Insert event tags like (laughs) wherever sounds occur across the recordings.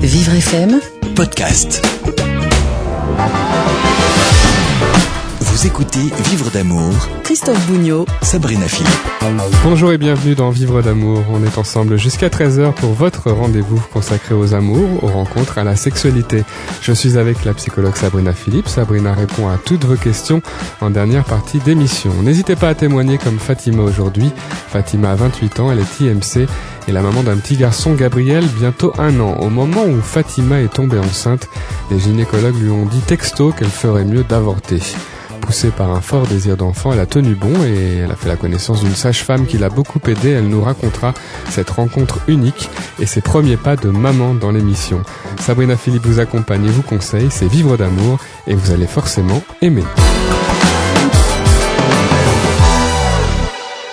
Vivre FM Podcast. Vous écoutez Vivre d'amour, Christophe Bougnot Sabrina Philippe. Bonjour et bienvenue dans Vivre d'amour. On est ensemble jusqu'à 13h pour votre rendez-vous consacré aux amours, aux rencontres, à la sexualité. Je suis avec la psychologue Sabrina Philippe. Sabrina répond à toutes vos questions en dernière partie d'émission. N'hésitez pas à témoigner comme Fatima aujourd'hui. Fatima a 28 ans, elle est IMC et la maman d'un petit garçon, Gabriel, bientôt un an. Au moment où Fatima est tombée enceinte, les gynécologues lui ont dit texto qu'elle ferait mieux d'avorter. Poussée par un fort désir d'enfant, elle a tenu bon et elle a fait la connaissance d'une sage-femme qui l'a beaucoup aidée. Elle nous racontera cette rencontre unique et ses premiers pas de maman dans l'émission. Sabrina Philippe vous accompagne et vous conseille, c'est Vivre d'amour et vous allez forcément aimer.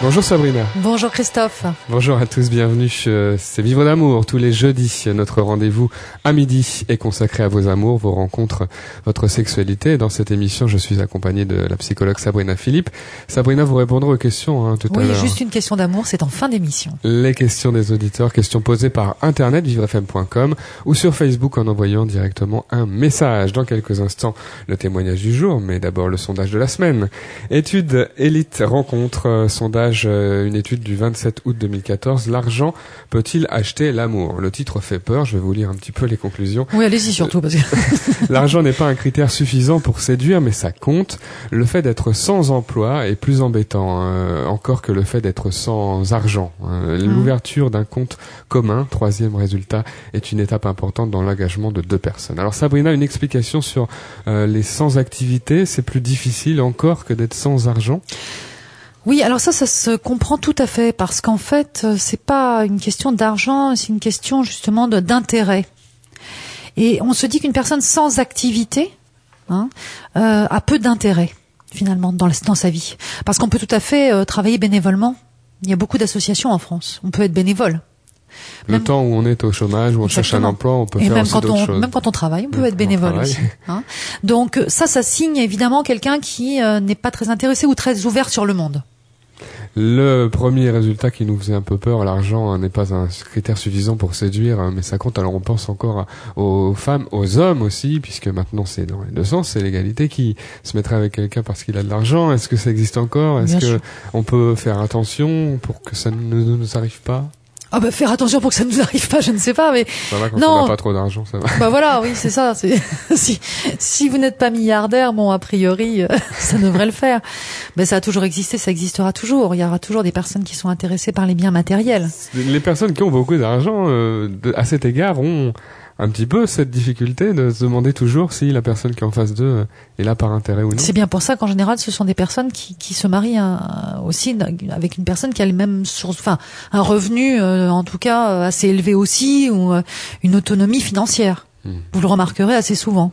Bonjour Sabrina. Bonjour Christophe. Bonjour à tous, bienvenue. euh, C'est Vivre d'amour tous les jeudis. Notre rendez-vous à midi est consacré à vos amours, vos rencontres, votre sexualité. Dans cette émission, je suis accompagné de la psychologue Sabrina Philippe. Sabrina, vous répondrez aux questions hein, tout à Oui, l'heure. juste une question d'amour, c'est en fin d'émission. Les questions des auditeurs, questions posées par internet vivrefm.com ou sur Facebook en envoyant directement un message. Dans quelques instants, le témoignage du jour, mais d'abord le sondage de la semaine. Étude élite rencontre, euh, sondage, euh, une étude du 27 août 2014. L'argent peut-il acheter l'amour? Le titre fait peur, je vais vous lire un petit peu les conclusions. Oui, allez-y surtout parce que (laughs) L'argent n'est pas un critère suffisant pour séduire, mais ça compte. Le fait d'être sans emploi est plus embêtant euh, encore que le fait d'être sans argent. Euh, L'ouverture d'un compte commun, troisième résultat, est une étape importante dans l'engagement de deux personnes. Alors Sabrina, une explication sur euh, les sans activité, c'est plus difficile encore que d'être sans argent? Oui, alors ça, ça se comprend tout à fait parce qu'en fait, euh, c'est pas une question d'argent, c'est une question justement d'intérêt. Et on se dit qu'une personne sans activité hein, euh, a peu d'intérêt finalement dans, la- dans sa vie, parce qu'on peut tout à fait euh, travailler bénévolement. Il y a beaucoup d'associations en France. On peut être bénévole. Le Même- temps où on est au chômage, où on cherche un emploi, on peut Et faire même aussi quand on choses. même quand on travaille, on peut Même être bénévole aussi. hein. Donc ça, ça signe évidemment quelqu'un qui euh, n'est pas très intéressé ou très ouvert sur le monde. Le premier résultat qui nous faisait un peu peur, l'argent hein, n'est pas un critère suffisant pour séduire, hein, mais ça compte. Alors on pense encore aux femmes, aux hommes aussi, puisque maintenant c'est dans les deux sens, c'est l'égalité qui se mettrait avec quelqu'un parce qu'il a de l'argent. Est-ce que ça existe encore? Est-ce que sûr. on peut faire attention pour que ça ne nous arrive pas? Ah bah faire attention pour que ça ne nous arrive pas, je ne sais pas, mais Ça va quand Non. on n'a pas trop d'argent, ça va. bah voilà, oui c'est ça. (laughs) Si si vous n'êtes pas milliardaire, bon a priori euh, (laughs) ça devrait le faire. Mais ça a toujours existé, ça existera toujours. Il y aura toujours des personnes qui sont intéressées par les biens matériels. Les personnes qui ont beaucoup d'argent, euh, à cet égard, ont un petit peu cette difficulté de se demander toujours si la personne qui est en face d'eux euh, est là par intérêt ou non. C'est bien pour ça qu'en général, ce sont des personnes qui, qui se marient hein, aussi avec une personne qui a le même source, enfin un revenu, euh, en tout cas euh, assez élevé aussi, ou euh, une autonomie financière. Hmm. Vous le remarquerez assez souvent.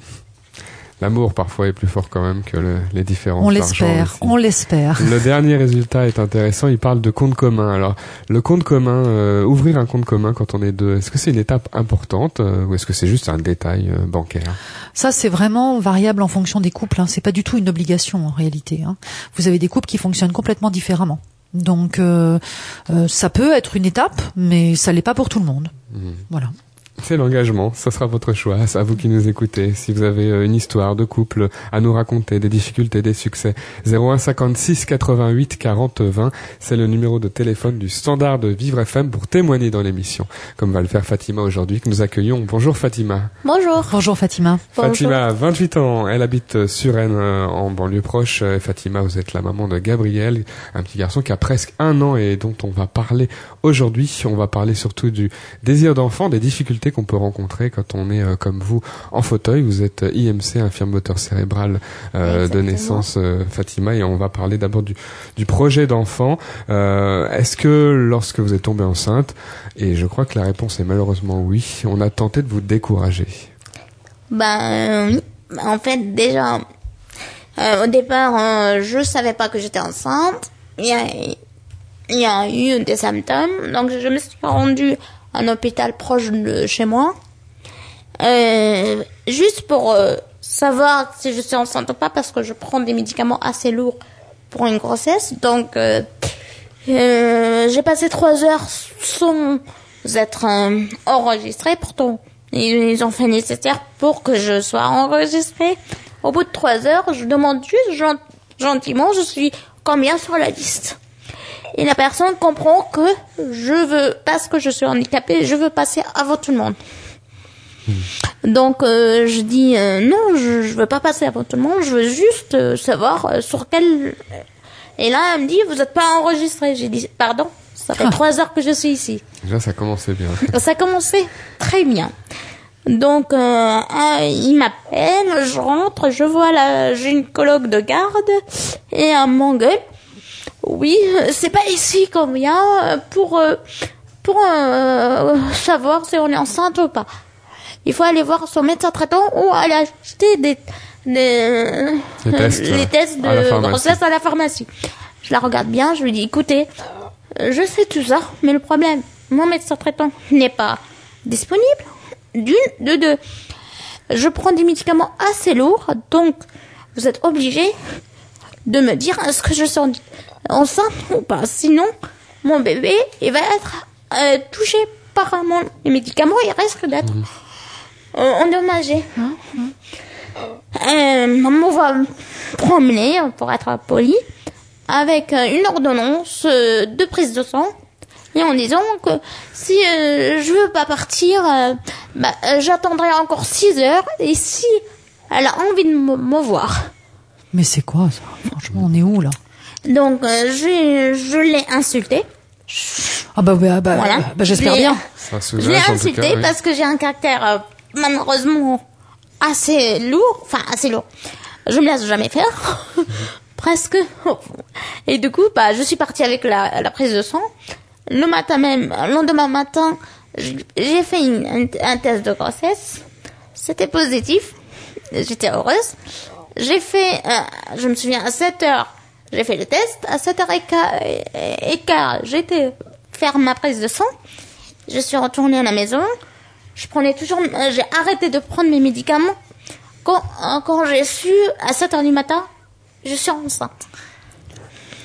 L'amour parfois est plus fort quand même que le- les différences On l'espère, on l'espère. Le dernier résultat est intéressant, il parle de compte commun. Alors, le compte commun, euh, ouvrir un compte commun quand on est deux, est-ce que c'est une étape importante euh, ou est-ce que c'est juste un détail euh, bancaire? Ça, c'est vraiment variable en fonction des couples. Hein. C'est pas du tout une obligation en réalité. Hein. Vous avez des couples qui fonctionnent complètement différemment. Donc, euh, euh, ça peut être une étape, mais ça l'est pas pour tout le monde. Voilà. C'est l'engagement, ça sera votre choix, c'est à vous qui nous écoutez. Si vous avez euh, une histoire de couple à nous raconter, des difficultés, des succès, 01 56 88 40 20, c'est le numéro de téléphone du standard de Vivre FM pour témoigner dans l'émission, comme va le faire Fatima aujourd'hui que nous accueillons. Bonjour Fatima. Bonjour. Bonjour Fatima. Fatima a 28 ans, elle habite sur Rennes euh, en banlieue proche. Fatima, vous êtes la maman de Gabriel, un petit garçon qui a presque un an et dont on va parler aujourd'hui. On va parler surtout du désir d'enfant, des difficultés qu'on peut rencontrer quand on est euh, comme vous en fauteuil. Vous êtes euh, IMC, infirme moteur cérébral euh, de naissance, Fatima, et on va parler d'abord du, du projet d'enfant. Est-ce que lorsque vous êtes tombée enceinte, et je crois que la réponse est malheureusement oui, on a tenté de vous décourager? Ben, oui. en fait, déjà, euh, au départ, euh, je savais pas que j'étais enceinte. Il y a, il y a eu des symptômes, donc je me suis rendue un hôpital proche de chez moi, euh, juste pour euh, savoir si je suis enceinte ou pas, parce que je prends des médicaments assez lourds pour une grossesse. Donc, euh, euh, j'ai passé trois heures sans être euh, enregistrée. Pourtant, Ils, ont fait nécessaire pour que je sois enregistrée. Au bout de trois heures, je demande juste gen- gentiment, je suis combien sur la liste? Et la personne comprend que je veux, parce que je suis handicapée, je veux passer avant tout le monde. Donc euh, je dis euh, non, je, je veux pas passer avant tout le monde, je veux juste euh, savoir euh, sur quel. Et là, elle me dit vous êtes pas enregistré. J'ai dit pardon, ça fait Ah. trois heures que je suis ici. Déjà, ça commençait bien. (laughs) Ça a commencé très bien. Donc, euh, il m'appelle, je rentre, je vois la gynécologue de garde et elle m'engueule. Oui, c'est pas ici qu'on vient pour euh, pour euh, savoir si on est enceinte ou pas. Il faut aller voir son médecin traitant ou aller acheter des, des tests, (laughs) les tests de grossesse à la pharmacie. Je la regarde bien, je lui dis écoutez, je sais tout ça, mais le problème, mon médecin traitant n'est pas disponible. D'une, de deux, je prends des médicaments assez lourds, donc vous êtes obligé de me dire est-ce que je suis enceinte ou pas. Sinon, mon bébé, il va être euh, touché par mon les médicaments, il risque d'être euh, endommagé. Euh, maman va me promener, pour être poli, avec euh, une ordonnance euh, de prise de sang et en disant que si euh, je veux pas partir, euh, bah, euh, j'attendrai encore 6 heures et si elle a envie de me me voir. Mais c'est quoi ça? Franchement, on est où là? Donc euh, je, je l'ai insulté. Ah bah, bah, bah, Voilà. bah, j'espère Je l'ai- bien. Je l'ai insulté cas, oui. parce que j'ai un caractère euh, malheureusement assez lourd, enfin assez lourd. Je me laisse jamais faire, (laughs) presque. Et du coup, bah, je suis partie avec la, la prise de sang. Le matin même, le lendemain matin, j'ai fait une- un, un test de grossesse. C'était positif. J'étais heureuse. J'ai fait, euh, je me souviens, à 7 heures, j'ai fait le test. À 7 heures et quart, et- et quart, j'étais faire ma prise de sang. Je suis retournée à la maison. Je prenais toujours, euh, j'ai arrêté de prendre mes médicaments. Quand, euh, quand j'ai su, à 7 heures du matin, je suis enceinte.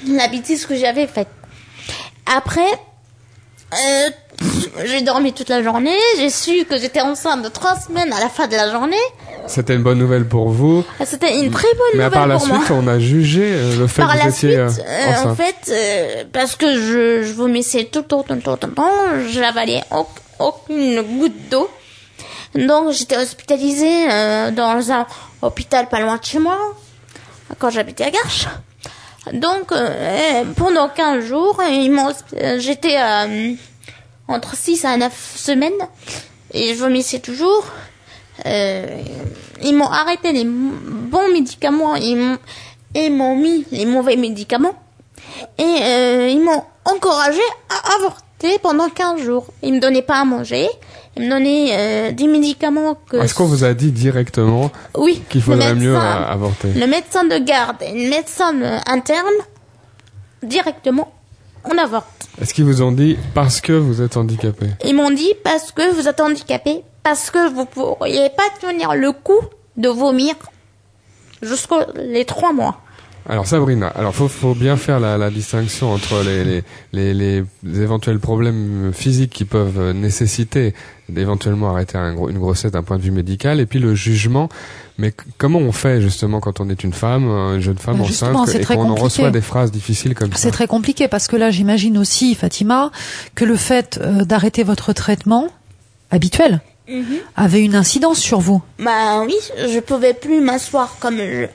La bêtise que j'avais faite. Après, euh, j'ai dormi toute la journée. J'ai su que j'étais enceinte de trois semaines à la fin de la journée. C'était une bonne nouvelle pour vous. C'était une très bonne Mais nouvelle la pour moi. suite, on a jugé euh, le fait Par que vous la étiez suite, euh, euh, en fait, euh, parce que je, je vomissais tout le temps, tout le temps, tout le temps, au- aucune goutte d'eau. Donc j'étais hospitalisée dans un hôpital pas loin de chez moi, quand j'habitais à Garches. Donc euh, pendant 15 jours, j'étais entre 6 à 9 semaines et je vomissais toujours. Euh, ils m'ont arrêté les bons médicaments ils m'ont- et ils m'ont mis les mauvais médicaments. Et euh, ils m'ont encouragé à avorter pendant 15 jours. Ils me donnaient pas à manger. Ils me donnaient euh, des médicaments que... Est-ce qu'on vous a dit directement Oui. qu'il faudrait mieux médecin- euh, avorter? Le médecin de garde et le médecin interne, directement, on avorte. Est-ce qu'ils vous ont dit parce que vous êtes handicapé? Ils m'ont dit parce que vous êtes handicapé, parce que vous pourriez pas tenir le coup de vomir jusqu'aux les trois mois. Alors Sabrina, alors faut faut bien faire la, la distinction entre les, les, les, les éventuels problèmes physiques qui peuvent nécessiter d'éventuellement arrêter un une grossesse d'un point de vue médical et puis le jugement. Mais comment on fait justement quand on est une femme, une jeune femme justement, enceinte c'est et très qu'on en compliqué. reçoit des phrases difficiles comme ça? C'est très compliqué parce que là, j'imagine aussi, Fatima, que le fait euh, d'arrêter votre traitement habituel avait une incidence sur vous. Bah oui, je pouvais plus m'asseoir comme je-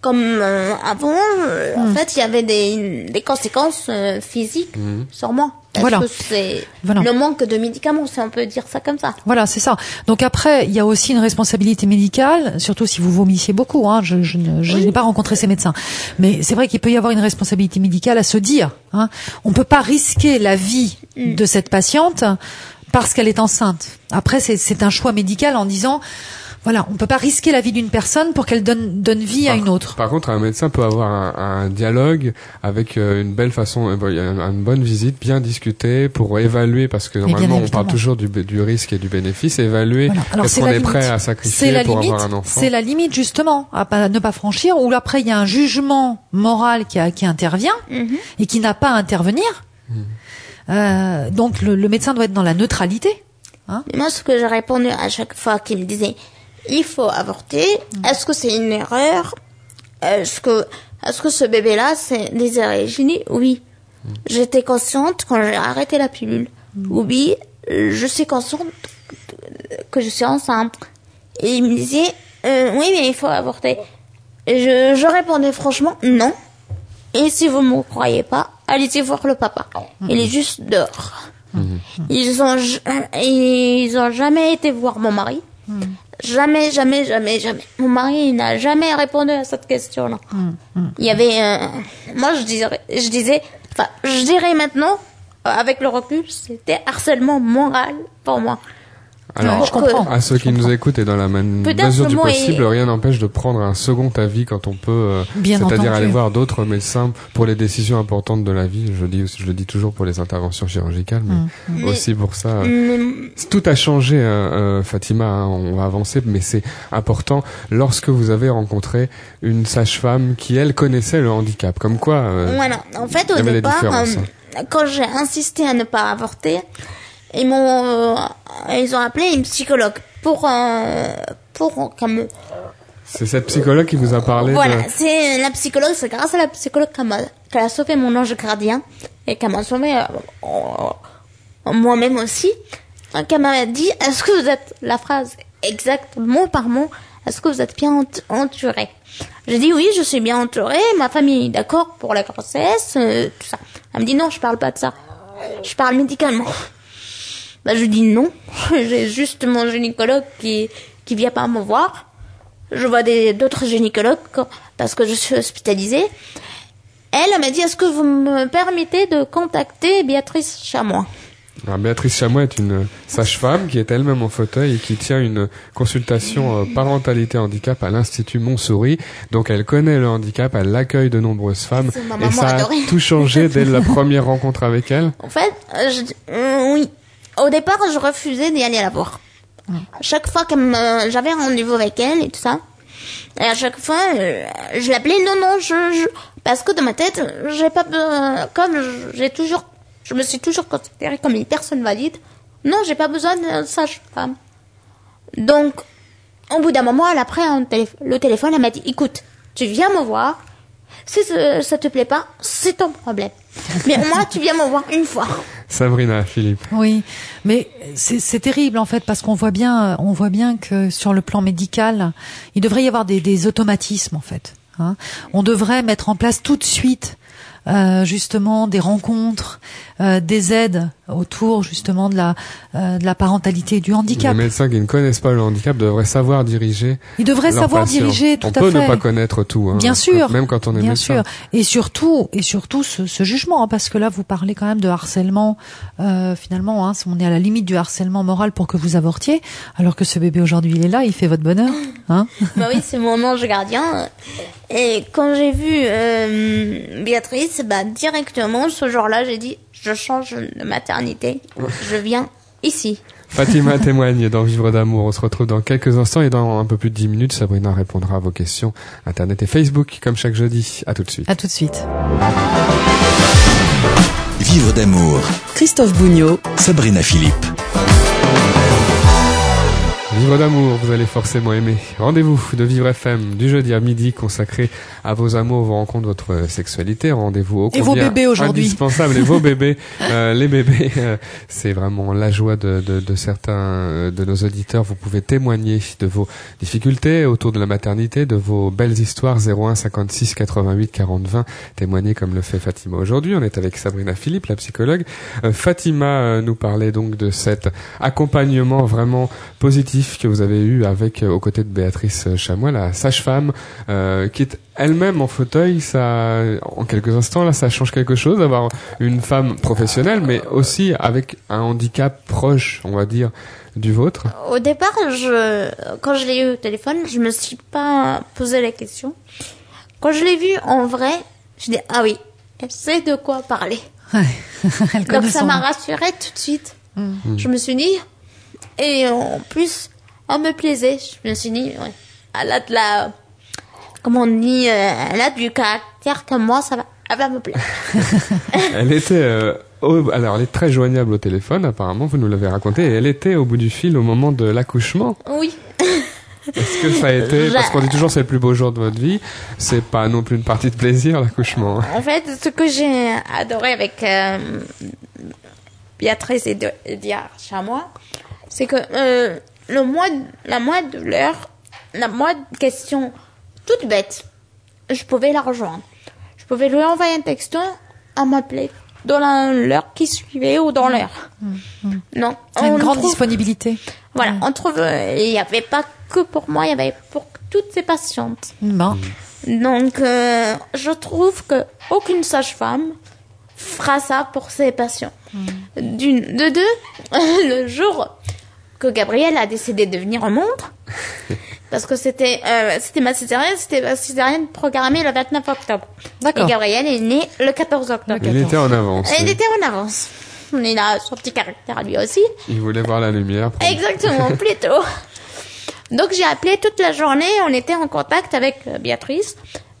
comme euh, avant. Euh, En fait, il y avait des, des conséquences euh, physiques sur moi. Parce Voilà. que c'est Voilà. le manque de médicaments, si on peut dire ça comme ça. Voilà, c'est ça. Donc après, il y a aussi une responsabilité médicale, surtout si vous vomissiez beaucoup. Hein, je je ne- je n'ai pas rencontré ces médecins, mais c'est vrai qu'il peut y avoir une responsabilité médicale à se dire. Hein, on peut pas risquer la vie de cette patiente parce qu'elle est enceinte. Après, c'est c'est un choix médical en disant, voilà, on peut pas risquer la vie d'une personne pour qu'elle donne donne vie à une autre. Par contre, un médecin peut avoir un, un dialogue avec euh, une belle façon, euh, une bonne visite, bien discuter pour évaluer, parce que normalement on parle toujours du, du risque et du bénéfice, évaluer Voilà. Alors est-ce est prêt à sacrifier la pour limite. avoir un enfant. C'est la limite justement à pas- ne pas franchir. Ou après il y a un jugement moral qui, a- qui intervient Mhm. et qui n'a pas à intervenir. Euh, donc le, le médecin doit être dans la neutralité. Hein Mais moi, ce que j'ai répondu à chaque fois qu'il me disait, il faut avorter, est-ce que c'est une erreur? Est-ce que, est-ce que ce bébé-là, c'est désiré Oui. J'étais consciente quand j'ai arrêté la pilule. Oui, je suis consciente que je suis enceinte. Et il me disait, euh, oui, mais il faut avorter. Et je, je répondais franchement, non. Et si vous me croyez pas, allez-y voir le papa. Il est juste dehors. Ils ont, ils ont jamais été voir mon mari. Jamais, jamais, jamais, jamais. Mon mari n'a jamais répondu à cette question-là. Il y avait, euh, moi je dirais, je disais, enfin, je dirais maintenant, euh, avec le recul, c'était harcèlement moral pour moi. Alors, Ouais, je comprends. à ceux qui nous écoutent et dans la mesure du est- possible, rien n'empêche de prendre un second avis quand on peut, euh, c'est-à-dire aller voir d'autres médecins pour les décisions importantes de la vie. Je dis, je le dis toujours pour les interventions chirurgicales, mais Mm. aussi pour ça. euh, Tout a changé, euh, euh, Fatima. hein, on va avancer, mais c'est important lorsque vous avez rencontré une sage-femme qui elle connaissait le handicap. Comme quoi, euh, Voilà. En fait, au départ, euh, quand j'ai insisté à ne pas avorter, ils m'ont, euh, ils ont appelé une psychologue pour, euh, pour comme, c'est cette psychologue qui vous a parlé voilà, de. c'est la psychologue, c'est grâce à la psychologue qu'elle m'a, qu'elle a sauvé mon ange gardien et qu'elle m'a sauvé euh, moi-même aussi. Donc elle m'a dit, est-ce que vous êtes, la phrase exacte, mot par mot, est-ce que vous êtes bien ent- entouré? J'ai dit oui, je suis bien entourée, ma famille est d'accord pour la grossesse, euh, tout ça. Elle me dit non, je parle pas de ça. Je parle médicalement. Bah, je dis non. (laughs) J'ai juste mon gynécologue qui, qui vient pas me voir. Je vois des, d'autres gynécologues parce que je suis hospitalisée. Elle m'a dit, est-ce que vous me permettez de contacter Béatrice Chamois? Alors, Béatrice Chamois est une sage-femme qui est elle-même en fauteuil et qui tient une consultation euh, parentalité handicap à l'Institut Montsouris. Donc elle connaît le handicap, elle accueille de nombreuses femmes et ça a adorée. tout changé dès la (laughs) première rencontre avec elle. En fait, euh, je- euh, oui. Au départ, je refusais d'y aller la voir. Chaque fois que me- j'avais rendez-vous avec elle et tout ça, et à chaque fois, euh, je l'appelais non, non, je, je- parce que dans ma tête, j'ai pas, be- comme j'ai toujours, je me suis toujours considérée comme une personne valide. Non, j'ai pas besoin de sage-femme. Donc, au bout d'un moment, elle a pris télé- le téléphone, elle m'a dit, écoute, tu viens me voir. Si ça, ça te plaît pas, c'est ton problème. (laughs) Mais au moins, tu viens me voir une fois. Sabrina, Philippe. Oui, mais c'est terrible en fait parce qu'on voit bien, on voit bien que sur le plan médical, il devrait y avoir des, des automatismes en fait. hein. On devrait mettre en place tout de suite. Euh, justement des rencontres, euh, des aides autour justement de la euh, de la parentalité et du Les handicap. médecins qui ne connaissent pas le handicap devraient savoir diriger. Ils devraient savoir patients. diriger tout on à peut fait. ne pas connaître tout. hein, Bien sûr, Même quand on est bien médecin. sûr, et surtout, et surtout ce, ce jugement, hein, parce que là vous parlez quand même de harcèlement. euh, finalement, hein, on est à la limite du harcèlement moral pour que vous avortiez, alors que ce bébé aujourd'hui il est là, il fait votre bonheur, hein bah oui, c'est mon ange gardien. Et quand j'ai vu euh, Béatrice, bah directement ce jour-là, j'ai dit je change de maternité, je viens ici. Fatima (laughs) témoigne dans Vivre d'amour. On se retrouve dans quelques instants et dans un peu plus de 10 minutes, Sabrina répondra à vos questions Internet et Facebook, comme chaque jeudi. À tout de suite. À tout de suite. Vivre d'amour. Christophe Bougnot, Sabrina Philippe. Vivre d'amour, vous allez forcément aimer. Rendez-vous de Vivre FM du jeudi à midi consacré à vos amours, vos rencontres, votre sexualité. Rendez-vous au Et vos bébés aujourd'hui. Indispensable. Et vos bébés. (laughs) Euh, les bébés, euh, c'est vraiment la joie de, de, de certains euh, de nos auditeurs. Vous pouvez témoigner de vos difficultés autour de la maternité, de vos belles histoires 01 56 88 40 20. Témoigner comme le fait Fatima aujourd'hui. On est avec Sabrina Philippe, la psychologue. Euh, Fatima nous parlait donc de cet accompagnement vraiment positif que vous avez eu avec euh, aux côtés de Béatrice Chamois, la sage-femme, euh, qui est elle-même en fauteuil. Ça, en quelques instants, là, ça change quelque chose d'avoir une femme professionnelle, mais aussi avec un handicap proche, on va dire, du vôtre. Au départ, je, quand je l'ai eu au téléphone, je me suis pas posé la question. Quand je l'ai vu en vrai, je dis ah oui, elle sait de quoi parler. Ouais. (laughs) Elle Donc ça m'a rassurée tout de suite. Je me suis dit, et en plus, elle me plaisait. Je me suis dit, ouais, elle a de la, comment on dit, euh, elle a du caractère comme moi, ça va, elle va me plaire. (laughs) Elle était euh, au- alors, elle est très joignable au téléphone, apparemment, vous nous l'avez raconté, et elle était au bout du fil au moment de l'accouchement. Oui. Est-ce que ça a été, (laughs) parce qu'on dit toujours c'est le plus beau jour de votre vie, c'est pas non plus une partie de plaisir, l'accouchement. hein? En fait, ce que j'ai adoré avec euh, Béatrice et de- et Dia Chamois, c'est que euh, le mois, de- la la moindre question toute bête, je pouvais la rejoindre. Je pouvais lui envoyer un texto à m'appeler dans la- l'heure qui suivait ou dans l'heure. Donc, C'est une on grande trouve- disponibilité. Voilà, on trouve, euh, il n'y avait pas que pour moi, il y avait pour toutes ces patientes. Bon. Donc, euh, je trouve que aucune sage-femme fera ça pour ses patients. D'une, de deux, (laughs) le jour que Gabrielle a décidé de venir au monde, (laughs) parce que c'était, euh, c'était ma césarienne, c'était ma césarienne programmée le 29 octobre. D'accord. Et Gabrielle est née le 14 octobre. Il était en avance. Elle oui. était en avance. Il a son petit caractère lui aussi. Il voulait voir la lumière. pour- Exactement, (laughs) plutôt. Donc j'ai appelé toute la journée, on était en contact avec euh, Béatrice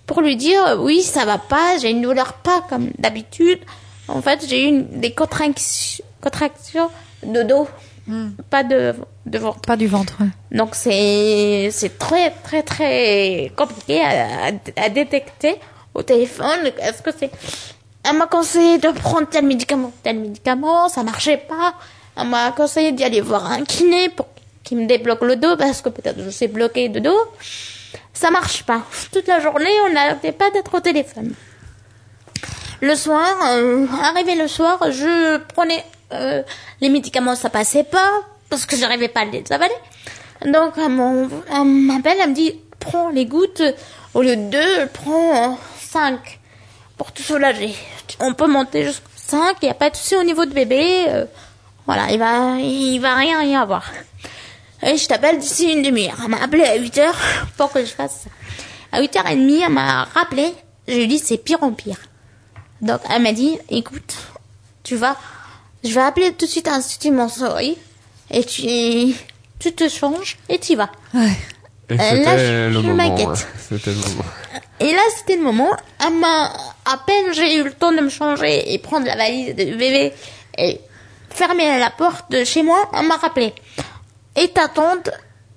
pour lui dire euh, oui, ça va pas, j'ai une douleur pas comme d'habitude. En fait, j'ai eu une- des contractions, contractions de dos, pas de, de ventre. Pas du ventre. ouais. Donc c'est c'est très très très compliqué à, à- à détecter au téléphone. Est-ce que c'est Elle m'a conseillé de prendre tel médicament, tel médicament, ça marchait pas. Elle m'a conseillé d'y aller voir un kiné pour qu'il me débloque le dos parce que peut-être je suis bloquée de dos. Ça marche pas. Toute la journée, on n'arrêtait pas d'être au téléphone. Le soir, euh, arrivé le soir, je prenais euh, les médicaments, ça passait pas parce que j'arrivais pas à les avaler. Donc elle m'en- elle m'appelle, elle me dit prends les gouttes au lieu de deux, prends 5 pour te soulager. On peut monter jusqu'à 5, il n'y a pas de souci au niveau de bébé. euh, voilà, il va il va rien y avoir. Et je t'appelle d'ici une demi-heure. Elle m'a appelé à 8 heures (laughs) pour que je fasse ça. À 8h30, elle m'a rappelé. Je lui ai dit c'est pire en pire. Donc elle m'a dit écoute, tu vas, je vais appeler tout de suite à l'Institut Montessori et tu, tu te changes et tu y vas. Ouais. Et Euh, là, c'était je- le je moment. m'inquiète. hein. C'était le moment. Et là, c'était le moment. Elle m'a, à peine j'ai eu le temps de me changer et prendre la valise de bébé et fermer la porte de chez moi, elle m'a rappelé. Et t'attendre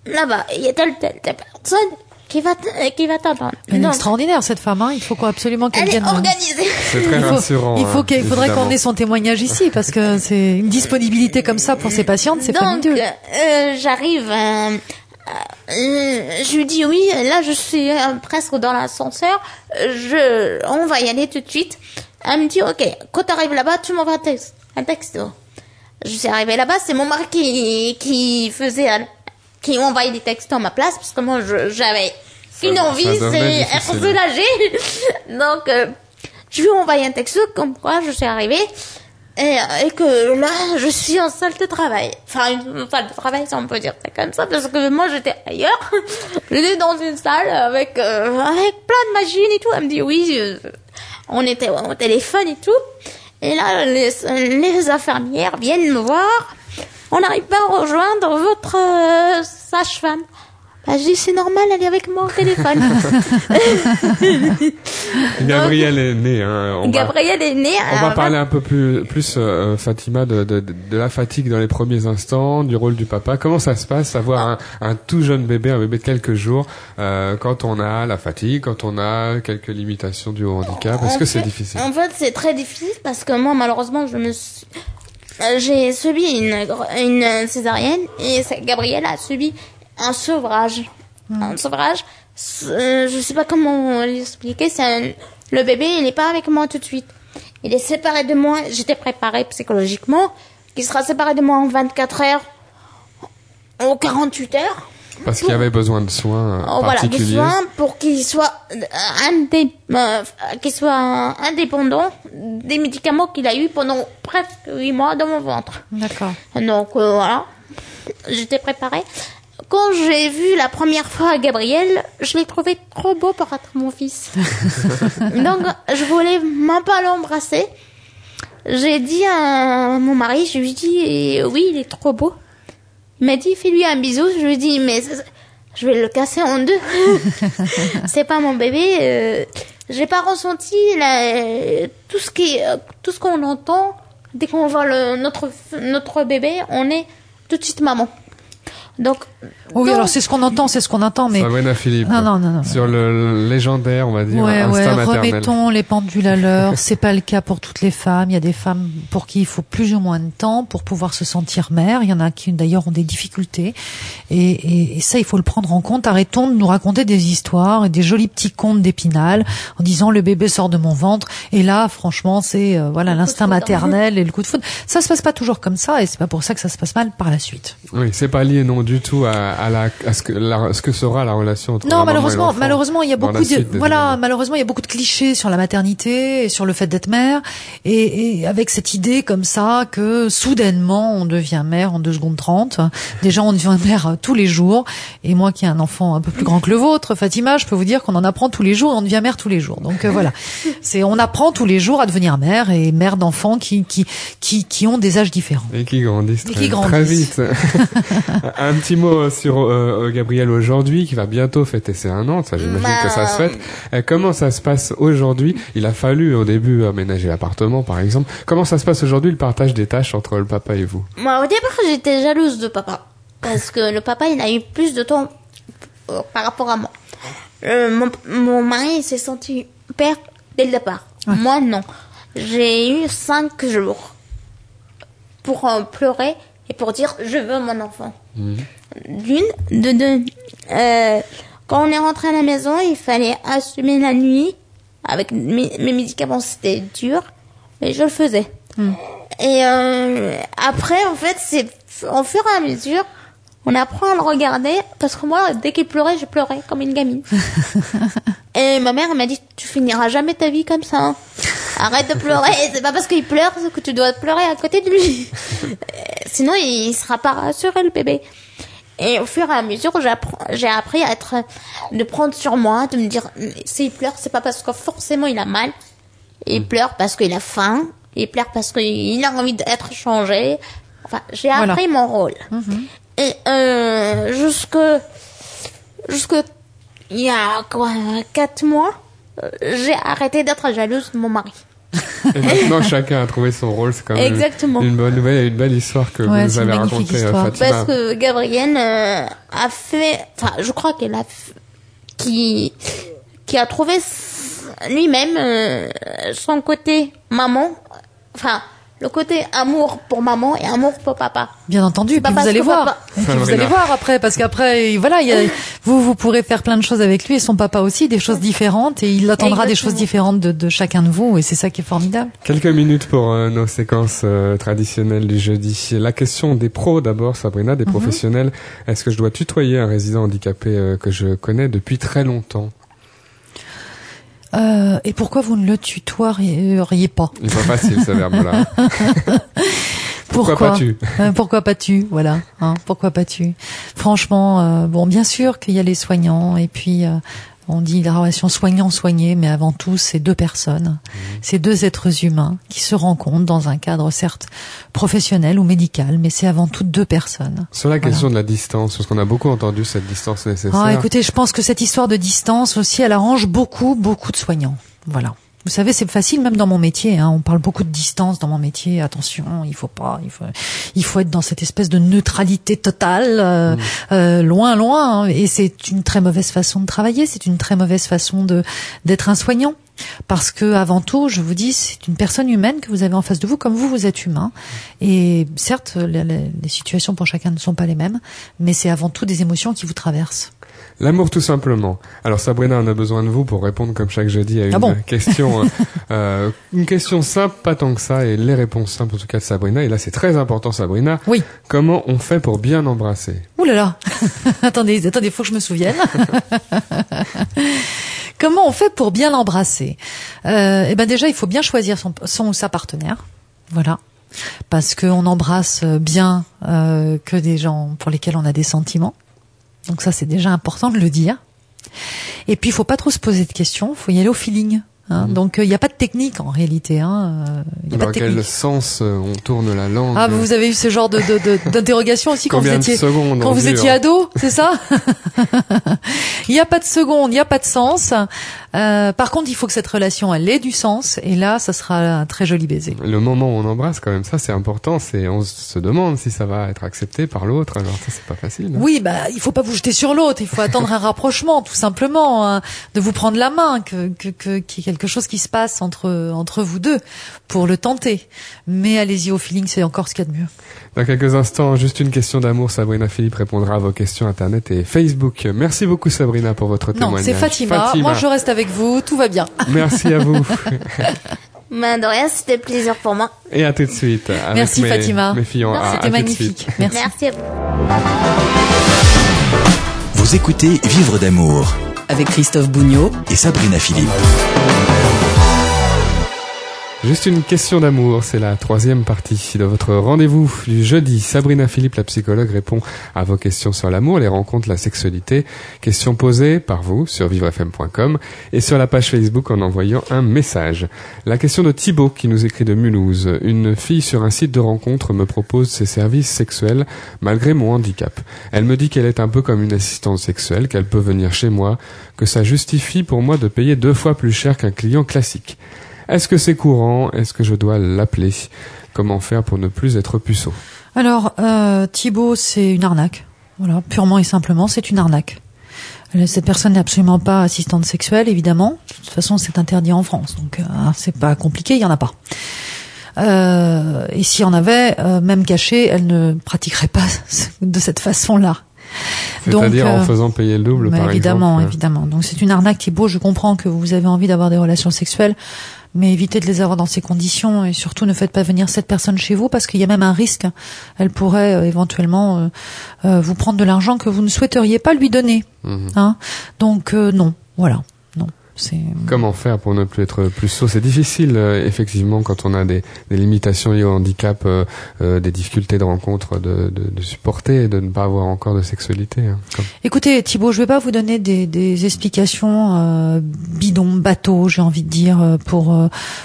là-bas. Il y a telle, telle, telle personne qui va, t- qui va t'attendre. Elle est extraordinaire cette femme. Hein. Il faut quoi, absolument qu'elle elle est vienne. hein. organisée. C'est très Il faut- rassurant. Il faut hein, qu'il faudrait qu'on ait son témoignage ici parce que c'est une disponibilité comme ça pour ses patientes, c'est Donc, euh, j'arrive. euh, euh, je lui dis oui, là je suis euh, presque dans l'ascenseur. euh, Je, on va y aller tout de suite. Elle me dit ok, quand t'arrives là-bas, tu m'envoies un texte, un texto. Je suis arrivée là-bas, c'est mon mari qui, qui faisait, un- qui envoyait des textos à ma place parce que moi je- j'avais une ça envie, c'est être soulagée. (laughs) Donc, euh, je lui ai envoyé un texto comme quoi je suis arrivée et, et que là, je suis en salle de travail. Enfin, une salle de travail, si on peut dire ça comme ça, parce que moi, j'étais ailleurs. (laughs) J'étais dans une salle avec, euh, avec plein de machines et tout. Elle me dit oui, euh, on était au téléphone et tout. Et là, les, les infirmières viennent me voir. On n'arrive pas à rejoindre votre euh, sage-femme. Bah, je dis, c'est normal, elle est avec moi au téléphone. (laughs) Gabriel est né. Hein. On va- Gabrielle est née On va parler un peu plus, plus euh, Fatima, de, de, de la fatigue dans les premiers instants, du rôle du papa. Comment ça se passe, avoir un, un tout jeune bébé, un bébé de quelques jours, euh, quand on a la fatigue, quand on a quelques limitations du handicap? Est-ce que c'est difficile? En fait, c'est très difficile parce que moi, malheureusement, je me suis... euh, j'ai subi une, une césarienne et Gabrielle a subi un sevrage. Un sevrage, euh, je sais pas comment l'expliquer, c'est un- le bébé, il n'est pas avec moi tout de suite. Il est séparé de moi, j'étais préparée psychologiquement, qu'il sera séparé de moi en 24 heures, en 48 heures. Parce qu'il avait besoin de soins euh, Oh, voilà, des particuliers. soins pour qu'il soit euh, indé- euh, qu'il soit indépendant des médicaments qu'il a eu pendant presque huit mois dans mon ventre. D'accord. Donc euh, voilà, j'étais préparée. Quand j'ai vu la première fois Gabriel, je l'ai trouvé trop beau pour être mon fils. (laughs) Donc je voulais même pas l'embrasser. J'ai dit à mon mari, je lui ai dit oui, il est trop beau. M'a dit fais-lui un bisou. Je lui ai dit mais je vais le casser en deux. (laughs) C'est pas mon bébé. Euh, j'ai pas ressenti la- tout ce qui, tout ce qu'on entend dès qu'on voit le, notre, notre bébé, on est tout de suite maman. Donc, Oui, alors c'est ce qu'on entend, c'est ce qu'on entend, mais Sabrina Philippe. non, non, non, non. Sur le légendaire, on va dire, Ouais, ouais, maternel. remettons les pendules à l'heure. C'est pas le cas pour toutes les femmes. Il y a des femmes pour qui il faut plus ou moins de temps pour pouvoir se sentir mère. Il y en a qui d'ailleurs ont des difficultés. Et, et, et ça, il faut le prendre en compte. Arrêtons de nous raconter des histoires et des jolis petits contes d'épinal en disant le bébé sort de mon ventre. Et là, franchement, c'est euh, voilà l'instinct foudre. maternel et le coup de foudre. Ça se passe pas toujours comme ça, et c'est pas pour ça que ça se passe mal par la suite. Oui, c'est pas lié non du tout à, à, la, à ce, que, la, ce que sera la relation entre Non, malheureusement, malheureusement, il y a beaucoup de voilà, malheureusement, il y a beaucoup de clichés sur la maternité et sur le fait d'être mère, et, et avec cette idée comme ça que soudainement on devient mère en deux secondes trente. Déjà, on devient mère tous les jours. Et moi, qui ai un enfant un peu plus grand que le vôtre, Fatima, je peux vous dire qu'on en apprend tous les jours et on devient mère tous les jours. Donc euh, voilà, (laughs) c'est on apprend tous les jours à devenir mère et mère d'enfants qui qui qui qui ont des âges différents. Et qui grandissent Et très, qui très grandissent. vite. (laughs) un petit mot sur euh, Gabriel aujourd'hui, qui va bientôt fêter ses un an. Ça, j'imagine Bah, que ça se fête. Euh, comment ça se passe aujourd'hui? Il a fallu au début aménager l'appartement, par exemple. Comment ça se passe aujourd'hui le partage des tâches entre le papa et vous? Moi, au départ, j'étais jalouse de papa. Parce que le papa, il a eu plus de temps euh, par rapport à moi. Euh, mon, mon mari il s'est senti père dès le départ. Moi, non. J'ai eu cinq jours pour euh, pleurer et pour dire je veux mon enfant. D'une, de deux. Euh, quand on est rentré à la maison, il fallait assumer la nuit. Avec mes, mes médicaments, c'était dur, mais je le faisais. Et euh, après, en fait, c'est au fur et à mesure, on apprend à le regarder parce que moi, dès qu'il pleurait, je pleurais comme une gamine. (laughs) et ma mère m'a dit, tu finiras jamais ta vie comme ça. Arrête de pleurer. (laughs) C'est pas parce qu'il pleure que tu dois pleurer à côté de lui. (laughs) Euh, Sinon, il sera pas rassuré le bébé. Et au fur et à mesure, j'ai appris à être, de prendre sur moi, de me dire, s'il pleure, c'est pas parce que forcément il a mal. Il pleure parce qu'il a faim. Il pleure parce qu'il a envie d'être changé. Enfin, j'ai Voilà. appris mon rôle. Et euh, jusque, jusque il y a quoi, quatre mois, euh, j'ai arrêté d'être jalouse de mon mari. Et maintenant, chacun a trouvé son rôle. C'est quand même Exactement. une bonne nouvelle et une belle histoire que Ouais, vous avez racontée. Fatima. Parce que Gabrielle euh, a fait, enfin, je crois qu'elle a, f- qui, qui a trouvé s- lui-même euh, son côté maman, enfin, le côté amour pour maman et amour pour papa. Bien entendu, pas puis vous allez voir. Et puis vous allez voir après, parce qu'après, voilà, il y a, (laughs) vous, vous pourrez faire plein de choses avec lui et son papa aussi, des choses différentes, et il attendra des choses différentes de, de chacun de vous, et c'est ça qui est formidable. Quelques minutes pour euh, nos séquences euh, traditionnelles du jeudi. La question des pros d'abord, Sabrina, Mhm. des professionnels. Est-ce que je dois tutoyer un résident handicapé euh, que je connais depuis très longtemps? Euh, et pourquoi vous ne le tutoieriez pas? Il n'est pas facile ce verbe-là. (laughs) Pourquoi pas tu Euh, Pourquoi pas tu Voilà. Hein, pourquoi pas tu Franchement, euh, bon, bien sûr qu'il y a les soignants et puis euh, on dit la relation soignant-soigné, mais avant tout, c'est deux personnes, c'est deux êtres humains qui se rencontrent dans un cadre certes professionnel ou médical, mais c'est avant tout deux personnes. Sur la question de la distance, parce qu'on a beaucoup entendu cette distance nécessaire. Ah, écoutez, je pense que cette histoire de distance aussi, elle arrange beaucoup, beaucoup de soignants. Voilà. Vous savez, c'est facile même dans mon métier. Hein, on parle beaucoup de distance dans mon métier. Attention, il faut pas, il faut, il faut être dans cette espèce de neutralité totale, euh, euh, loin, loin. hein. et c'est une très mauvaise façon de travailler. C'est une très mauvaise façon de d'être un soignant. Parce que avant tout, je vous dis, c'est une personne humaine que vous avez en face de vous, comme vous, vous êtes humain. Et certes, les- les situations pour chacun ne sont pas les mêmes, mais c'est avant tout des émotions qui vous traversent. L'amour tout simplement. Alors Sabrina, on a besoin de vous pour répondre comme chaque jeudi à une Ah bon question, euh, (laughs) euh, une question simple, pas tant que ça, et les réponses simples en tout cas de Sabrina. Et là, c'est très important, Sabrina. Oui. Comment on fait pour bien embrasser Ouh là là (laughs) Attendez, attendez, faut que je me souvienne. (laughs) Comment on fait pour bien l'embrasser? Euh, Eh ben déjà, il faut bien choisir son, son ou sa partenaire. Voilà. Parce qu'on embrasse bien euh, que des gens pour lesquels on a des sentiments. Donc ça, c'est déjà important de le dire. Et puis, il faut pas trop se poser de questions. faut y aller au feeling. hein. Donc, il n'y a pas de technique en réalité. Hein. euh, y a pas Dans de quel technique. sens euh, on tourne la langue Ah, vous avez eu ce genre de d'interrogation aussi quand vous étiez quand vous étiez ado, c'est ça? (laughs) Il n'y a pas de seconde, il n'y a pas de sens. Euh, par contre, il faut que cette relation elle ait du sens, et là, ça sera un très joli baiser. Le moment où on embrasse, quand même, ça c'est important. C'est on se demande si ça va être accepté par l'autre. Alors ça c'est pas facile. hein. Oui, bah, il faut pas vous jeter sur l'autre. Il faut attendre un rapprochement, tout simplement, hein, de vous prendre la main, que que que- qu'il y ait quelque chose qui se passe entre entre vous deux pour le tenter. Mais allez-y au feeling, c'est encore ce qu'il y a de mieux. Dans quelques instants, juste une question d'amour. Sabrina Philippe répondra à vos questions internet et Facebook. Merci beaucoup Sabrina pour votre Non, témoignage. c'est Fatima. Moi, je reste avec vous. Tout va bien. (laughs) Merci à vous. Ben, de rien, c'était plaisir pour moi. Et à tout de suite. avec Merci mes, Fatima. Mes filles, C'était de magnifique. Merci. Merci à vous. Vous écoutez Vivre d'amour Avec Christophe Bougnot et Sabrina Philippe. Juste une question d'amour, c'est la troisième partie de votre rendez-vous du jeudi. Sabrina Philippe, la psychologue, répond à vos questions sur l'amour, les rencontres, la sexualité. Questions posées par vous sur vivrefm.com et sur la page Facebook en envoyant un message. La question de Thibaut qui nous écrit de Mulhouse. Une fille sur un site de rencontre me propose ses services sexuels malgré mon handicap. Elle me dit qu'elle est un peu comme une assistante sexuelle, qu'elle peut venir chez moi, que ça justifie pour moi de payer deux fois plus cher qu'un client classique. Est-ce que c'est courant? Est-ce que je dois l'appeler? Comment faire pour ne plus être puceau? Alors, euh, Thibaut, c'est une arnaque. Voilà, purement et simplement, c'est une arnaque. Euh, Cette personne n'est absolument pas assistante sexuelle, évidemment. De toute façon, c'est interdit en France, donc euh, c'est pas compliqué, il y en a pas. Euh, et s'il y en avait, même cachée, elle ne pratiquerait pas (laughs) de cette façon-là. C'est-à-dire en euh, faisant payer le double, mais par évidemment, exemple. évidemment. Donc c'est une arnaque, Thibaut. Je comprends que vous avez envie d'avoir des relations sexuelles, mais évitez de les avoir dans ces conditions et surtout ne faites pas venir cette personne chez vous parce qu'il y a même un risque. Elle pourrait euh, éventuellement euh, euh, vous prendre de l'argent que vous ne souhaiteriez pas lui donner. Mhm. Hein? Donc euh, non, voilà, Comment faire pour ne plus être puceau C'est difficile, euh, effectivement, quand on a des, des limitations liées au handicap, euh, euh, des difficultés de rencontre, de, de, de supporter et de ne pas avoir encore de sexualité. hein. Comme- Écoutez, Thibaut, je vais pas vous donner des, des explications bidons, bateaux, j'ai envie de dire, pour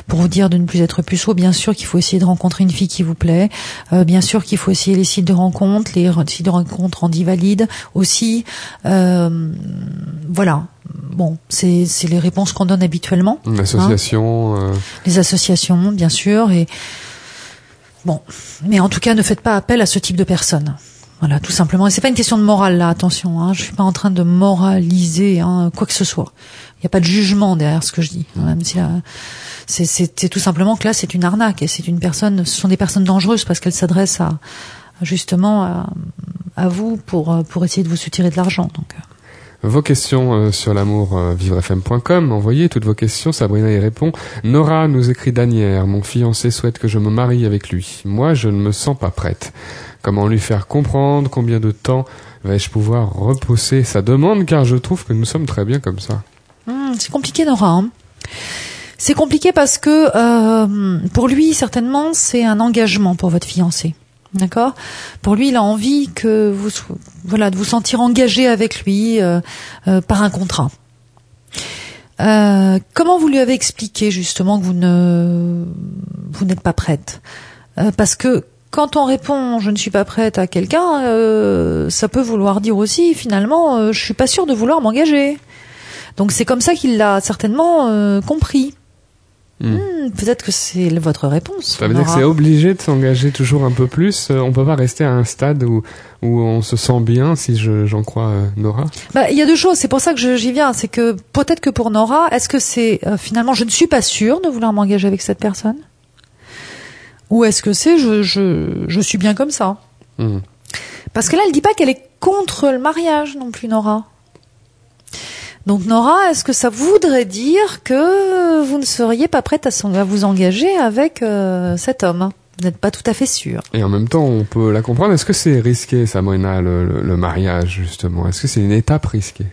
pour vous dire de ne plus être puceau. Bien sûr qu'il faut essayer de rencontrer une fille qui vous plaît. Bien sûr qu'il faut essayer les sites de rencontres, les sites de rencontres en valide aussi. Voilà. Bon, c'est c'est les réponses qu'on donne habituellement. Une association, euh, Les associations, bien sûr, et bon, mais en tout cas, ne faites pas appel à ce type de personnes. Voilà, tout simplement. Et c'est pas une question de morale là, attention. Hein, je suis pas en train de moraliser hein, quoi que ce soit. Il n'y a pas de jugement derrière ce que je dis. hein, Même si là, c'est tout simplement que là, c'est une arnaque et c'est une personne. Ce sont des personnes dangereuses parce qu'elles s'adressent à justement à, à vous pour euh, pour essayer de vous soutirer de l'argent. Donc. Vos questions euh, sur l'amour euh, vivrefm.com, envoyez toutes vos questions, Sabrina y répond. Nora nous écrit d'Anière, mon fiancé souhaite que je me marie avec lui. Moi, je ne me sens pas prête. Comment lui faire comprendre Combien de temps vais-je pouvoir repousser sa demande? Car je trouve que nous sommes très bien comme ça. Hmm, c'est compliqué, Nora. hein. C'est compliqué parce que euh, pour lui, certainement, c'est un engagement pour votre fiancé. D'accord? Pour lui, il a envie que vous, voilà, de vous sentir engagé avec lui euh, euh, par un contrat. Euh, comment vous lui avez expliqué justement que vous ne, vous n'êtes pas prête? Parce que quand on répond je ne suis pas prête à quelqu'un, ça peut vouloir dire aussi finalement je suis pas sûre de vouloir m'engager. Donc c'est comme ça qu'il l'a certainement compris. Hmm. Hmm, Peut-être que c'est votre réponse. Ça veut dire que Nora. c'est obligé de s'engager toujours un peu plus. Euh, On peut pas rester à un stade où, où on se sent bien, si je- j'en crois euh, Nora. Bah, il y a deux choses. C'est pour ça que j'y viens. C'est que peut-être que pour Nora, est-ce que c'est euh, finalement je ne suis pas sûre de vouloir m'engager avec cette personne, ou est-ce que c'est je, je je suis bien comme ça? Hmm. Parce que là, elle dit pas qu'elle est contre le mariage non plus, Nora. Donc Nora, est-ce que ça voudrait dire que vous ne seriez pas prête à, vous engager avec euh, cet homme Vous n'êtes pas tout à fait sûre. Et en même temps, on peut la comprendre. Est-ce que c'est risqué, Sabrina, le, le- le mariage, justement? Est-ce que c'est une étape risquée?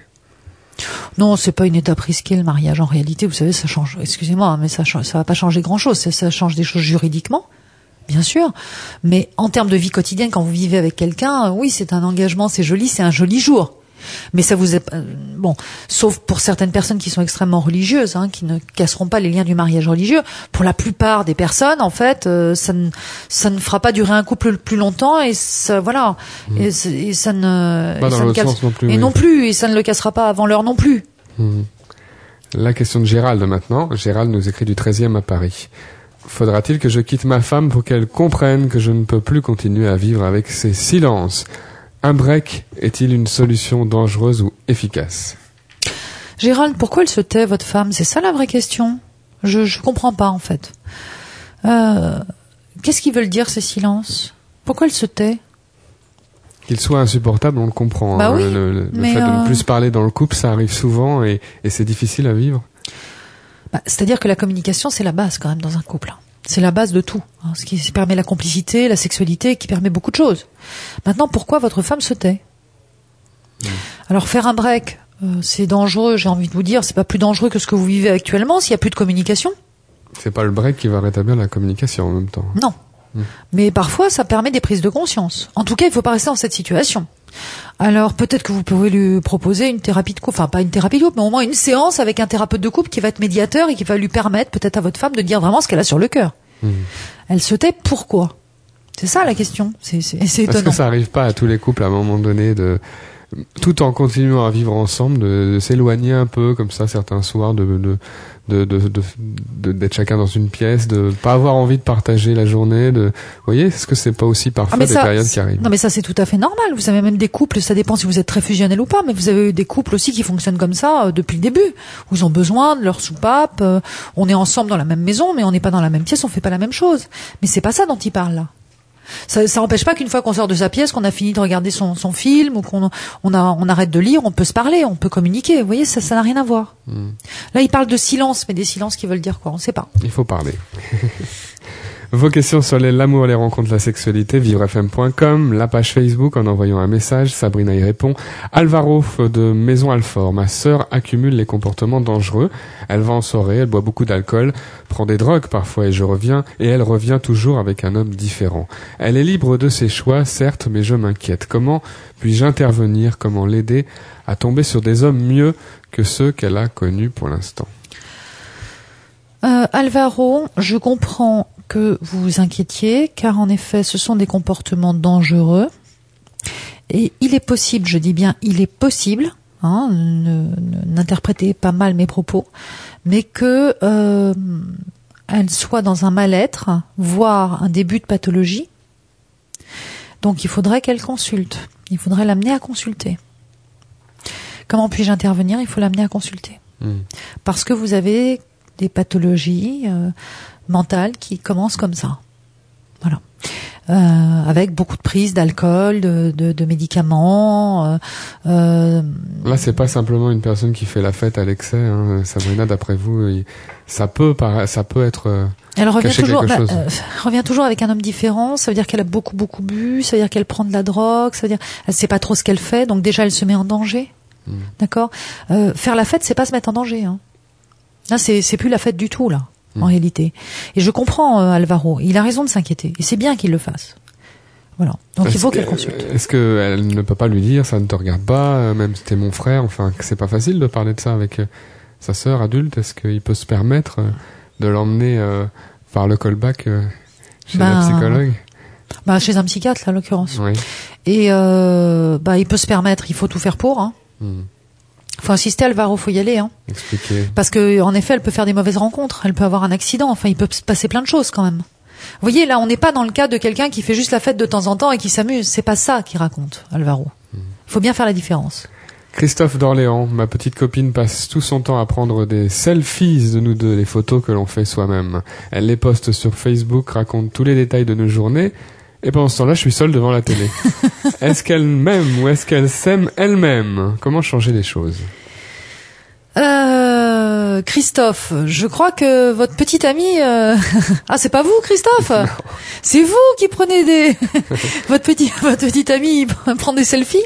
Non, c'est pas une étape risquée le mariage. En réalité, vous savez, ça change. Excusez-moi, hein, mais ça ça va pas changer grand-chose. Ça, ça change des choses juridiquement, bien sûr. Mais en termes de vie quotidienne, quand vous vivez avec quelqu'un, oui, c'est un engagement, c'est joli, c'est un joli jour. Mais ça vous est euh, bon, sauf pour certaines personnes qui sont extrêmement religieuses, hein, qui ne casseront pas les liens du mariage religieux. Pour la plupart des personnes, en fait, euh, ça ne ça ne fera pas durer un couple plus longtemps et ça voilà et, c'est- et ça ne et ça casse- non plus. et oui. non plus et ça ne le cassera pas avant l'heure non plus. Hmm. La question de Gérald maintenant. Gérald nous écrit du 13e à Paris. Faudra-t-il que je quitte ma femme pour qu'elle comprenne que je ne peux plus continuer à vivre avec ses silences? Un break est-il une solution dangereuse ou efficace? Gérald, pourquoi elle se tait, votre femme? C'est ça la vraie question. Je je comprends pas en fait. Euh, Qu'est-ce qu'ils veulent dire ces silences? Pourquoi elle se tait? Qu'il soit insupportable, on le comprend. Bah hein. oui, le, le- le mais fait de euh, ne plus se parler dans le couple, ça arrive souvent et, et c'est difficile à vivre. Bah, C'est-à-dire que la communication, c'est la base quand même dans un couple. C'est la base de tout. hein, ce qui permet la complicité, la sexualité, qui permet beaucoup de choses. Maintenant, pourquoi votre femme se tait? Alors faire un break, euh, c'est dangereux. J'ai envie de vous dire, c'est pas plus dangereux que ce que vous vivez actuellement s'il y a plus de communication. C'est pas le break qui va rétablir la communication en même temps. Non. Mais parfois, ça permet des prises de conscience. En tout cas, il ne faut pas rester dans cette situation. Alors, peut-être que vous pouvez lui proposer une thérapie de couple, enfin pas une thérapie de couple, mais au moins une séance avec un thérapeute de couple qui va être médiateur et qui va lui permettre, peut-être à votre femme, de dire vraiment ce qu'elle a sur le cœur. Elle se tait pourquoi? C'est ça la question. C'est c'est Parce étonnant. que ça arrive pas à tous les couples à un moment donné de tout en continuant à vivre ensemble, de, de s'éloigner un peu comme ça certains soirs, de de de de- de- de- d'être chacun dans une pièce, de pas avoir envie de partager la journée. De, vous voyez, est-ce que c'est pas aussi parfois Ah, mais des ça, périodes qui arrivent non mais ça c'est tout à fait normal. Vous avez même des couples, ça dépend si vous êtes très fusionnel ou pas, mais vous avez eu des couples aussi qui fonctionnent comme ça euh, depuis le début. Où ils ont besoin de leur soupape. euh, on est ensemble dans la même maison, mais on n'est pas dans la même pièce, on fait pas la même chose. Mais c'est pas ça dont il parle là. Ça, ça empêche pas qu'une fois qu'on sort de sa pièce, qu'on a fini de regarder son, son film ou qu'on on, a, on arrête de lire, on peut se parler, on peut communiquer. Vous voyez, ça, ça n'a rien à voir. Là, il parle de silence, mais des silences qui veulent dire quoi? On sait pas. Il faut parler. (laughs) Vos questions sur l'amour, les rencontres, la sexualité, vivrefm.com, la page Facebook en envoyant un message, Sabrina y répond. Alvaro de Maison Alfort, ma sœur accumule les comportements dangereux. Elle va en soirée, elle boit beaucoup d'alcool, prend des drogues parfois et je reviens, et elle revient toujours avec un homme différent. Elle est libre de ses choix, certes, mais je m'inquiète. Comment puis-je intervenir? Comment l'aider à tomber sur des hommes mieux que ceux qu'elle a connus pour l'instant? Euh, Alvaro, je comprends que vous vous inquiétiez, car en effet, ce sont des comportements dangereux. Et il est possible, je dis bien, il est possible, hein, n'interprétez pas mal mes propos, mais que euh, elle soit dans un mal-être, voire un début de pathologie. Donc il faudrait qu'elle consulte. Il faudrait l'amener à consulter. Comment puis-je intervenir? Il faut l'amener à consulter Hmm. parce que vous avez des pathologies euh, mentales qui commencent comme ça. Voilà. Euh, avec beaucoup de prises d'alcool, de, de, de médicaments. euh, euh, Là, c'est pas simplement une personne qui fait la fête à l'excès. Hein. Sabrina, d'après vous, il- ça peut, ça peut être. euh, elle revient toujours, bah, chose. euh, (laughs) revient toujours avec un homme différent. Ça veut dire qu'elle a beaucoup beaucoup bu. Ça veut dire qu'elle prend de la drogue. Ça veut dire elle sait pas trop ce qu'elle fait. Donc déjà elle se met en danger. Hmm. D'accord? Euh, faire la fête, c'est pas se mettre en danger. Hein. Là, c'est c'est plus la fête du tout là, Hmm. en réalité. Et je comprends euh, Alvaro. Il a raison de s'inquiéter. Et c'est bien qu'il le fasse. Voilà. Donc il faut que- qu'elle consulte. Est-ce qu'elle ne peut pas lui dire, ça ne te regarde pas, euh, même si t'es mon frère, enfin, que c'est pas facile de parler de ça avec euh, sa sœur adulte Est-ce qu'il peut se permettre de l'emmener euh, par le callback euh, chez la Ben, psychologue? Bah chez un psychiatre là, en l'occurrence. Oui. Et euh, bah il peut se permettre. Il faut tout faire pour. Hein. Hmm. Faut insister Alvaro. Faut y aller. Hein. Expliquer. Parce que en effet, elle peut faire des mauvaises rencontres, elle peut avoir un accident, enfin il peut se passer plein de choses quand même. Vous voyez, là on n'est pas dans le cas de quelqu'un qui fait juste la fête de temps en temps et qui s'amuse, c'est pas ça qu'il raconte, Alvaro. Il faut bien faire la différence. Christophe d'Orléans, ma petite copine passe tout son temps à prendre des selfies de nous deux, les photos que l'on fait soi-même. Elle les poste sur Facebook, raconte tous les détails de nos journées, et pendant ce temps-là, je suis seul devant la télé. (laughs) est-ce qu'elle m'aime ou est-ce qu'elle s'aime elle-même? Comment changer les choses? Euh, Christophe, je crois que votre petite amie, euh, (laughs) ah c'est pas vous Christophe, c'est vous qui prenez des, (laughs) votre petit, votre petite amie prend des selfies?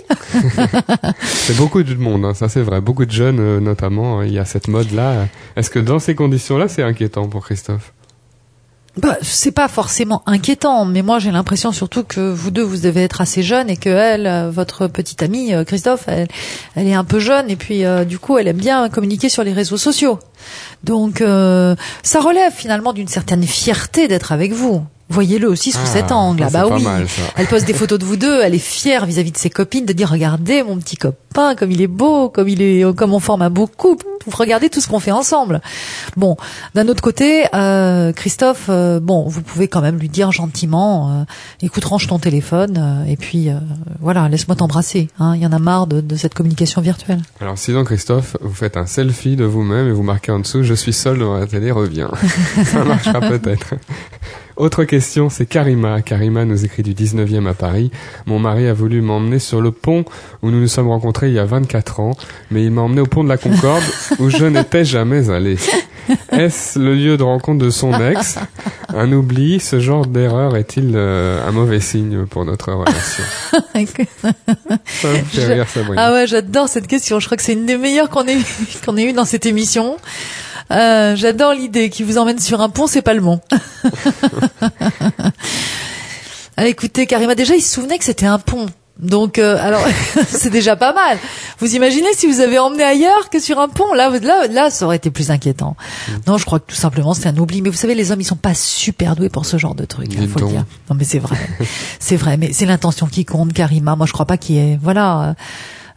C'est beaucoup de monde, hein, ça c'est vrai. Beaucoup de jeunes, euh, notamment, il y a cette mode-là. Est-ce que dans ces conditions-là, c'est inquiétant pour Christophe? Bah, c'est pas forcément inquiétant, mais moi j'ai l'impression surtout que vous deux vous devez être assez jeunes et que elle, euh, votre petite amie euh, Christophe, elle, est un peu jeune et puis euh, du coup elle aime bien communiquer sur les réseaux sociaux. Donc ça relève finalement d'une certaine fierté d'être avec vous. Voyez-le aussi sous Ah, cet angle. ça, Ah bah oui. mal. Elle poste des photos de vous deux. Elle est fière vis-à-vis de ses copines de dire regardez mon petit copain comme il est beau, comme il est, comme on forme un beau couple. Regardez tout ce qu'on fait ensemble. Bon, d'un autre côté, euh, Christophe, euh, bon, vous pouvez quand même lui dire gentiment, euh, écoute, range ton téléphone euh, et puis euh, voilà, laisse-moi t'embrasser. Hein, il y en a marre de, de cette communication virtuelle. Alors sinon, Christophe, vous faites un selfie de vous-même et vous marquez en dessous « Je suis seul devant la télé, reviens (laughs) ». Ça marchera peut-être. Autre question, c'est Karima. Karima nous écrit du 19e à Paris. Mon mari a voulu m'emmener sur le pont où nous nous sommes rencontrés il y a 24 ans, mais il m'a emmené au pont de la Concorde (laughs) où je n'étais jamais allé. Est-ce le lieu de rencontre de son ex? Un oubli Ce genre d'erreur est-il euh, un mauvais signe pour notre relation? (laughs) Ça me fait Je- rire, Sabrina. Ah ouais, j'adore cette question. Je crois que c'est une des meilleures qu'on ait (laughs) qu'on ait eu dans cette émission. Euh, j'adore l'idée qui vous emmène sur un pont, c'est pas le mont. (laughs) ah, écoutez, Karima, déjà, il se souvenait que c'était un pont. Donc, euh, alors, (laughs) c'est déjà pas mal. Vous imaginez si vous avez emmené ailleurs que sur un pont? Là, là, là, ça aurait été plus inquiétant. Non, je crois que tout simplement c'est un oubli. Mais vous savez, les hommes, ils sont pas super doués pour ce genre de truc. Il Dites faut le dire. Non, mais c'est vrai. (laughs) c'est vrai. Mais c'est l'intention qui compte, Karima. Moi, je crois pas qu'il y ait. Voilà. euh,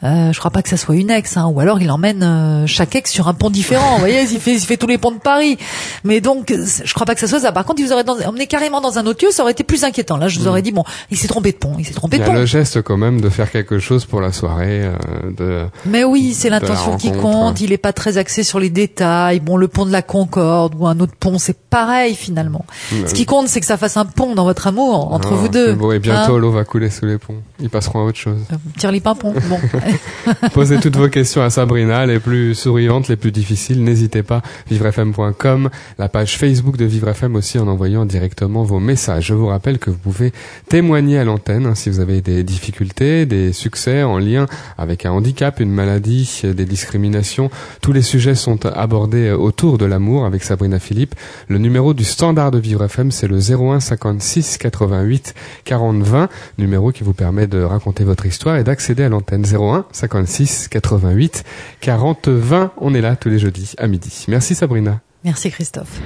euh, je crois pas que ça soit une ex, hein, ou alors il emmène euh, chaque ex sur un pont différent. Vous voyez, il fait, il fait tous les ponts de Paris. Mais donc, je crois pas que ça soit ça. Par contre, il vous aurait dans- emmené carrément dans un autre lieu, ça aurait été plus inquiétant. Là, je vous aurais dit bon, il s'est trompé de pont, il s'est trompé Il de y a pont. le geste quand même de faire quelque chose pour la soirée. euh, de... Mais oui, c'est l'intention qui compte. Il est pas très axé sur les détails. Bon, le pont de la Concorde ou un autre pont, c'est pareil finalement. Ce qui compte, c'est que ça fasse un pont dans votre amour entre Ah, vous deux. Bon, et bientôt Hein l'eau va couler sous les ponts. Ils passeront à autre chose. Euh, Tire les pimpons. Bon. (laughs) (laughs) Posez toutes vos questions à Sabrina, les plus souriantes, les plus difficiles. N'hésitez pas, vivrefm.com, la page Facebook de Vivre FM aussi en envoyant directement vos messages. Je vous rappelle que vous pouvez témoigner à l'antenne hein, si vous avez des difficultés, des succès en lien avec un handicap, une maladie, des discriminations. Tous les sujets sont abordés autour de l'amour avec Sabrina Philippe. Le numéro du standard de Vivre FM, c'est le 01 56 88 40 20, numéro qui vous permet de raconter votre histoire et d'accéder à l'antenne 01 56 88 40 20. On est là tous les jeudis à midi. Merci Sabrina. Merci Christophe.